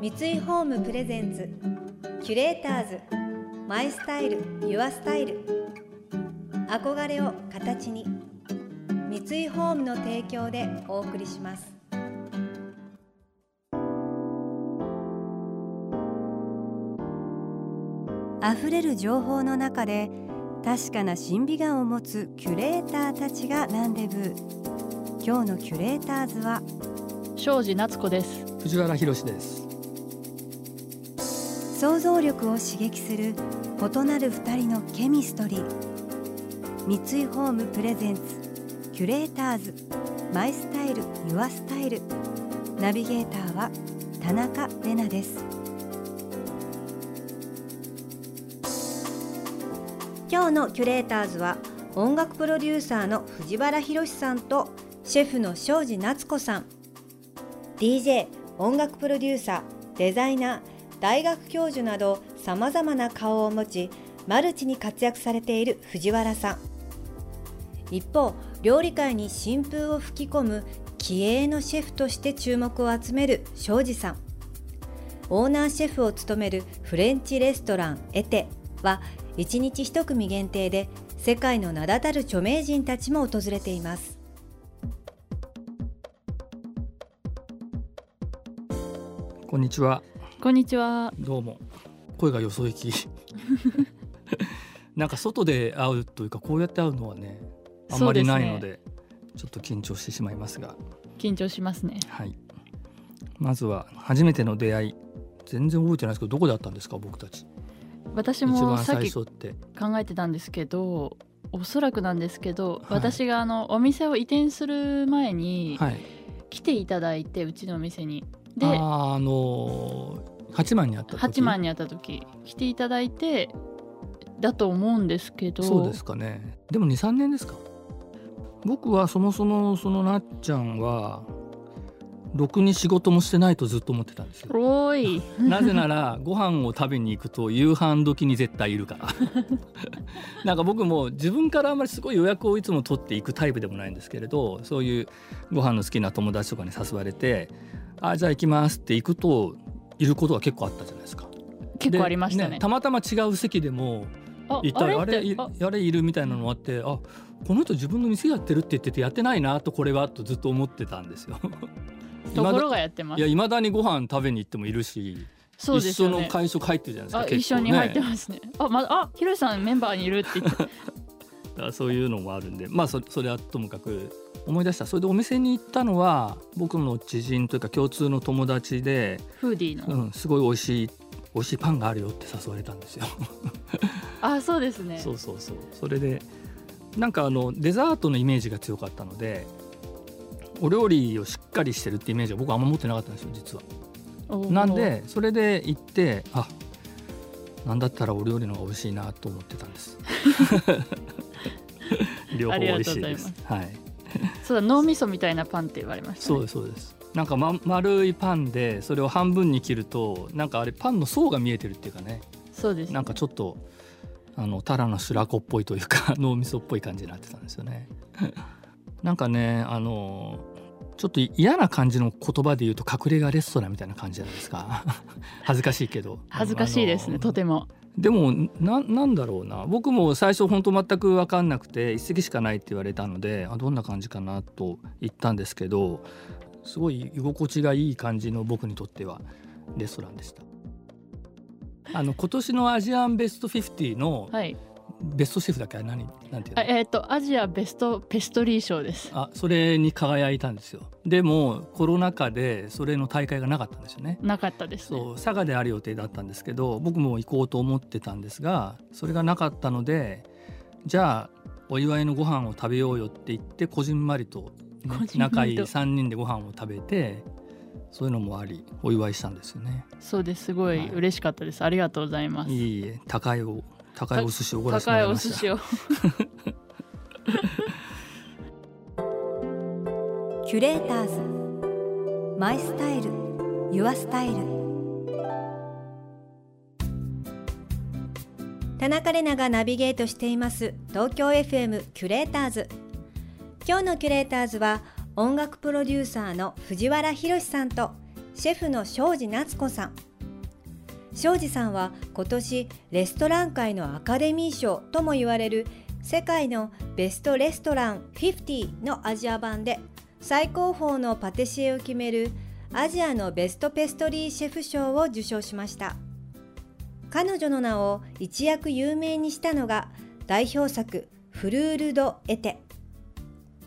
三井ホームプレゼンツキュレーターズマイスタイルユアスタイル。憧れを形に三井ホームの提供でお送りします。溢れる情報の中で確かな審美眼を持つキュレーターたちがランデブー今日のキュレーターズは庄司夏子です。藤原博です想像力を刺激する異なる二人のケミストリー。三井ホームプレゼンツキュレーターズ。マイスタイルユアスタイル。ナビゲーターは田中れなです。今日のキュレーターズは音楽プロデューサーの藤原宏さんとシェフの庄司夏子さん。DJ 音楽プロデューサーデザイナー大学教授などさまざまな顔を持ちマルチに活躍されている藤原さん。一方料理界に新風を吹き込む気鋭のシェフとして注目を集める庄司さん。オーナーシェフを務めるフレンチレストランエテは1日1組限定で世界の名だたる著名人たちも訪れています。こんにちは。こんにちは。どうも。声がよそ行き。なんか外で会うというかこうやって会うのはねあんまりないので、ね、ちょっと緊張してしまいますが。緊張しますね。はい。まずは初めての出会い。全然覚えてないですけどどこで会ったんですか僕たち。私もさっき考えてたんですけどおそらくなんですけど、はい、私があのお店を移転する前に来ていただいて、うちのお店にであ、あの八幡にあった時？八幡にあった時来ていただいてだと思うんですけど。そうですかね。でも23年ですか。僕はそもそもそのなっちゃんはろくに仕事もしてないとずっと思ってたんですよ。なぜならご飯を食べに行くと夕飯時に絶対いるから なんか僕も自分からあんまりすごい予約をいつも取っていくタイプでもないんですけれどそういうご飯の好きな友達とかに誘われて「あじゃあ行きます」って行くといることが結構あったじゃないですか。結構ありましたね、ね、たまたま違う席でもいたあれ？あれ？あれいるみたいなのがあってあこの人自分の店やってるって言っててやってないなとこれはとずっと思ってたんですよ。ところがやってます。いやいまだにご飯食べに行ってもいるしそうです、ね、一緒の会食入ってるじゃないですか、ね、一緒に入ってますね。あまあひろしさんメンバーにいるって言って。そういうのもあるんで。まあそそれはともかく思い出した。それでお店に行ったのは僕の知人というか共通の友達でフーディーの、うん、すごい美味しい美味しいパンがあるよって誘われたんですよ。あそうですね。そうそうそう。それでなんかあのデザートのイメージが強かったのでお料理をしっかりしてるってイメージは僕はあんま持ってなかったんですよ実は。なんでそれで行ってあなんだったらお料理の方が美味しいなと思ってたんです。両方美味しいです。はい。そうだ脳みそみたいなパンって言われました、ね、そうですそうです。なんか、ま、丸いパンでそれを半分に切るとなんかあれパンの層が見えてるっていうかね。そうです、ね、なんかちょっとあのタラの白子っぽいというか脳みそっぽい感じになってたんですよね。なんかねあのちょっと嫌な感じの言葉で言うと隠れ家レストランみたいな感じじゃないですか。恥ずかしいけど。恥ずかしいですねとても。でもななんだろうな。僕も最初本当全く分かんなくて一席しかないって言われたのであどんな感じかなと言ったんですけどすごい居心地がいい感じの僕にとってはレストランでした。あの今年のアジアンベスト50の、はいベストシェフだっけ？何？なんていうの？えっ、ー、とアジアベストペストリー賞です。あそれに輝いたんですよ。でもコロナ禍でそれの大会がなかったんですよね。なかったです、ね、そう佐賀である予定だったんですけど僕も行こうと思ってたんですがそれがなかったのでじゃあお祝いのご飯を食べようよって言ってこじんまりと、ね、仲いい3人でご飯を食べてそういうのもありお祝いしたんですよね。そうです。すごい嬉しかったです、はい、ありがとうございます。いいえ高いお高いお寿司をおごらせてもらいました。高いお寿司を。キュレーターズ。マイスタイル。ユアスタイル。田中れながナビゲートしています。東京 FM キュレーターズ。今日のキュレーターズは音楽プロデューサーの藤原宏さんとシェフの庄司夏子さん庄司さんは今年レストラン界のアカデミー賞とも言われる世界のベストレストラン50のアジア版で最高峰のパティシエを決めるアジアのベストペストリーシェフ賞を受賞しました。彼女の名を一躍有名にしたのが代表作フルール・ド・エテ。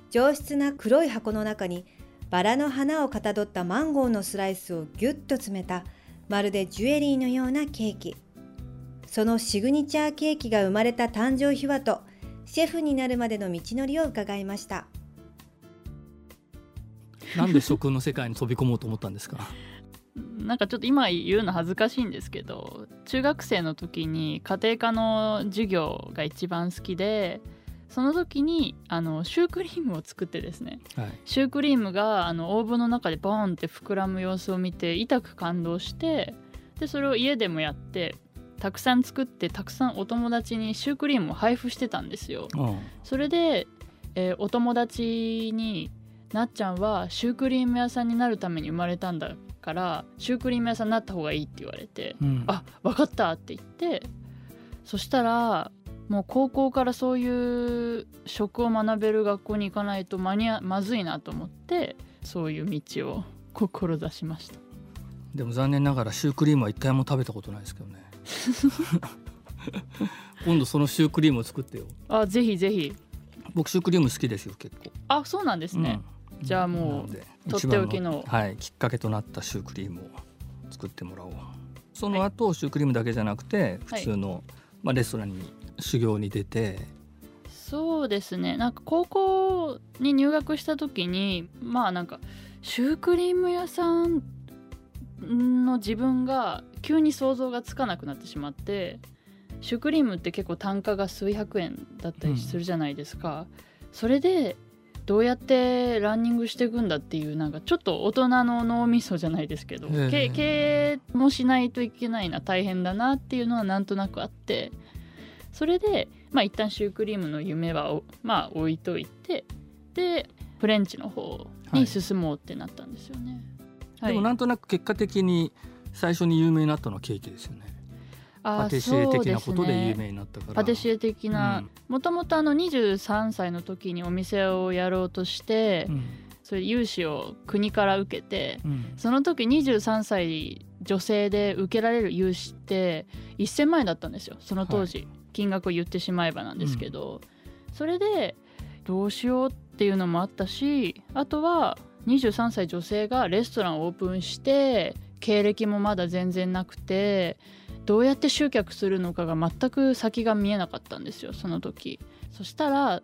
上質な黒い箱の中にバラの花をかたどったマンゴーのスライスをぎゅっと詰めたまるでジュエリーのようなケーキ。そのシグニチャーケーキが生まれた誕生秘話とシェフになるまでの道のりを伺いました。なんで食の世界に飛び込もうと思ったんですか？なんかちょっと今言うの恥ずかしいんですけど中学生の時に家庭科の授業が一番好きでその時にあのシュークリームを作ってですね、はい、シュークリームがあのオーブンの中でボーンって膨らむ様子を見て痛く感動してでそれを家でもやってたくさん作ってたくさんお友達にシュークリームを配布してたんですよ。それで、えー、お友達になっちゃんはシュークリーム屋さんになるために生まれたんだからシュークリーム屋さんになった方がいいって言われて、うん、あ分かったって言ってそしたらもう高校からそういう食を学べる学校に行かないと間に合まずいなと思ってそういう道を 志しました。でも残念ながらシュークリームは一回も食べたことないですけどね。今度そのシュークリームを作ってよ。あぜひぜひ。僕シュークリーム好きですよ結構。あそうなんですね、うん、じゃあもうとっておきの。はいきっかけとなったシュークリームを作ってもらおう。その後、はい、シュークリームだけじゃなくて普通の、はい、まあ、レストランに修行に出て。そうですね。なんか高校に入学した時にまあなんかシュークリーム屋さんの自分が急に想像がつかなくなってしまってシュークリームって結構単価が数百円だったりするじゃないですか、うん、それでどうやってランニングしていくんだっていうなんかちょっと大人の脳みそじゃないですけど、えー、経営もしないといけないな大変だなっていうのはなんとなくあってそれでまあ一旦シュークリームの夢はまあ置いといてでフレンチの方に進もうってなったんですよね、はい、でもなんとなく結果的に最初に有名になったのはケーキですよね。パティシエ的なことで有名になったから、ね、パティシエ的なもともと23歳の時にお店をやろうとして、うん、それ融資を国から受けて、うん、その時23歳女性で受けられる融資って1000万円だったんですよその当時、はい、金額を言ってしまえばなんですけど、うん、それでどうしようっていうのもあったしあとは23歳女性がレストランをオープンして経歴もまだ全然なくてどうやって集客するのかが全く先が見えなかったんですよその時。そしたら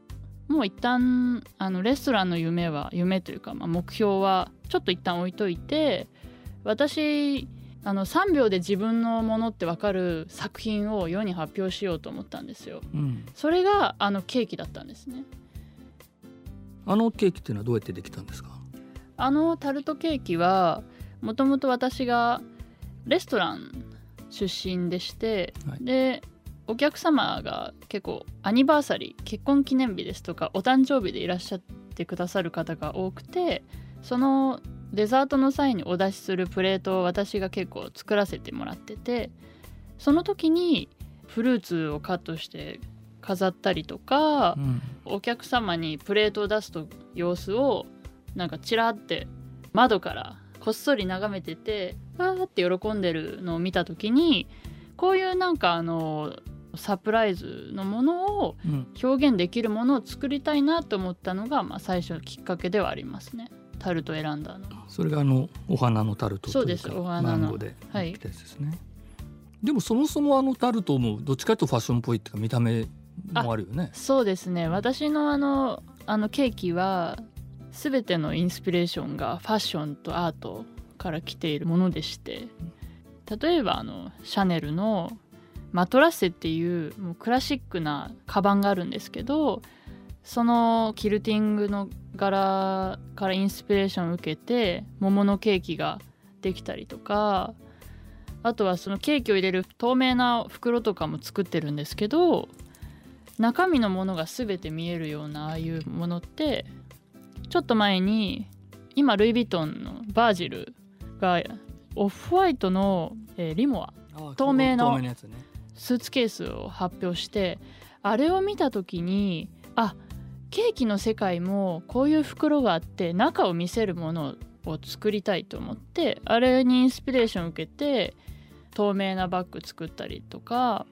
もう一旦あのレストランの夢は夢というか、まあ、目標はちょっと一旦置いといて私あの3秒で自分のものって分かる作品を世に発表しようと思ったんですよ、うん、それがあのケーキだったんですね。あのケーキっていうのはどうやってできたんですか？あのタルトケーキはもともと私がレストラン出身でして、はい、でお客様が結構アニバーサリー結婚記念日ですとかお誕生日でいらっしゃってくださる方が多くてそのデザートの際にお出しするプレートを私が結構作らせてもらっててその時にフルーツをカットして飾ったりとか、うん、お客様にプレートを出すと様子をなんかチラって窓からこっそり眺めててわーって喜んでるのを見た時にこういうなんかあのサプライズのものを表現できるものを作りたいなと思ったのが、まあ、最初のきっかけではありますねタルト選んだの。それがあのお花のタルトそうですお花の。ではい。ですね、でもそもそもあのタルトもどっちかというとファッションっぽいっていうか見た目もあるよね。そうですね。私のあのあのケーキは全てのインスピレーションがファッションとアートから来ているものでして例えばあのシャネルのマトラッセっていうもうクラシックなカバンがあるんですけどそのキルティングの柄からインスピレーションを受けて桃のケーキができたりとかあとはそのケーキを入れる透明な袋とかも作ってるんですけど中身のものが全て見えるようなああいうものってちょっと前に今ルイ・ヴィトンのバージルがオフホワイトの、えー、リモア透明のスーツケースを発表してあれを見た時にあケーキの世界もこういう袋があって中を見せるものを作りたいと思ってあれにインスピレーションを受けて透明なバッグ作ったりとか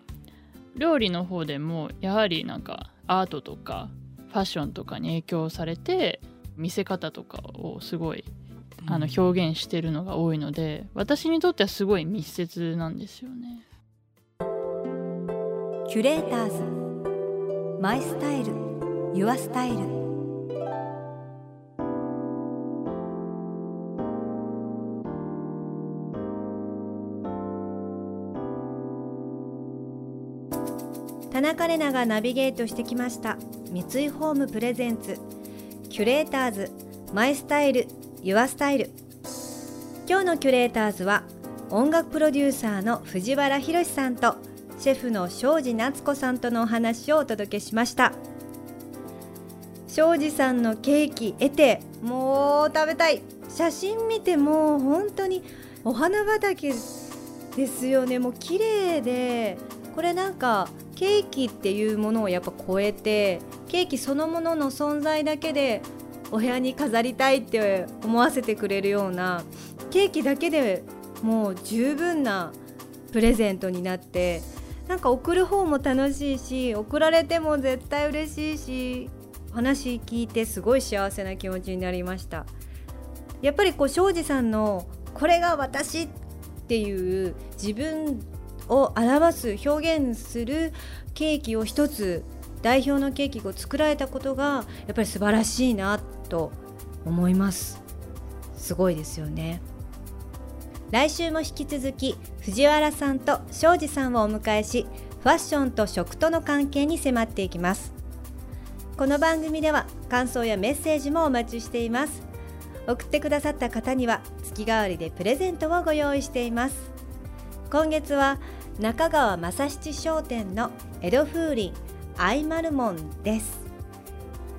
料理の方でもやはりなんかアートとかファッションとかに影響されて見せ方とかをすごいあの表現してるのが多いので私にとってはすごい密接なんですよね。キュレーターズ。マイスタイルユアスタイル。田中れながナビゲートしてきました。三井ホームプレゼンツ。キュレーターズ。マイスタイル。ユアスタイル。今日のキュレーターズは音楽プロデューサーの藤原宏さんとシェフの庄司夏子さんとのお話をお届けしました。庄司さんのケーキ得てもう食べたい。写真見ても本当にお花畑ですよね。もう綺麗でこれなんかケーキっていうものをやっぱ超えてケーキそのものの存在だけでお部屋に飾りたいって思わせてくれるようなケーキだけでもう十分なプレゼントになってなんか送る方も楽しいし送られても絶対嬉しいし。話聞いてすごい幸せな気持ちになりました。やっぱりこう庄司さんのこれが私っていう自分を表す表現するケーキを一つ代表のケーキを作られたことがやっぱり素晴らしいなと思います。すごいですよね。来週も引き続き藤原さんと庄司さんをお迎えしファッションと食との関係に迫っていきます。この番組では感想やメッセージもお待ちしています。送ってくださった方には月替わりでプレゼントをご用意しています。今月は中川正七商店の江戸風鈴アイマルモンです。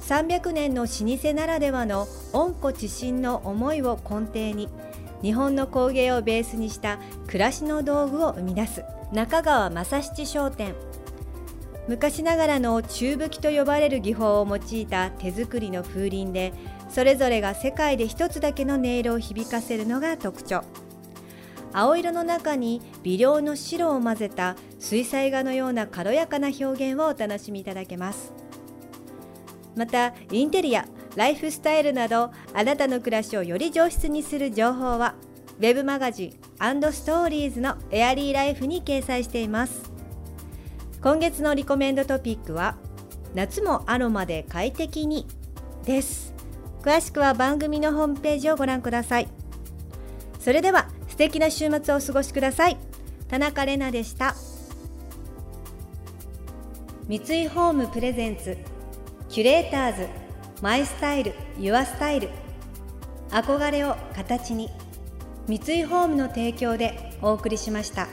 300年の老舗ならではの温故知新の思いを根底に日本の工芸をベースにした暮らしの道具を生み出す中川正七商店。昔ながらの中吹きと呼ばれる技法を用いた手作りの風鈴でそれぞれが世界で一つだけの音色を響かせるのが特徴。青色の中に微量の白を混ぜた水彩画のような軽やかな表現をお楽しみいただけます。またインテリアライフスタイルなどあなたの暮らしをより上質にする情報は web マガジンストーリーズのエアリーライフに掲載しています。今月のリコメンドトピックは夏もアロマで快適にです。詳しくは番組のホームページをご覧ください。それでは素敵な週末をお過ごしください。田中れなでした。三井ホームプレゼンツキュレーターズマイスタイルユアスタイル。憧れを形に三井ホームの提供でお送りしました。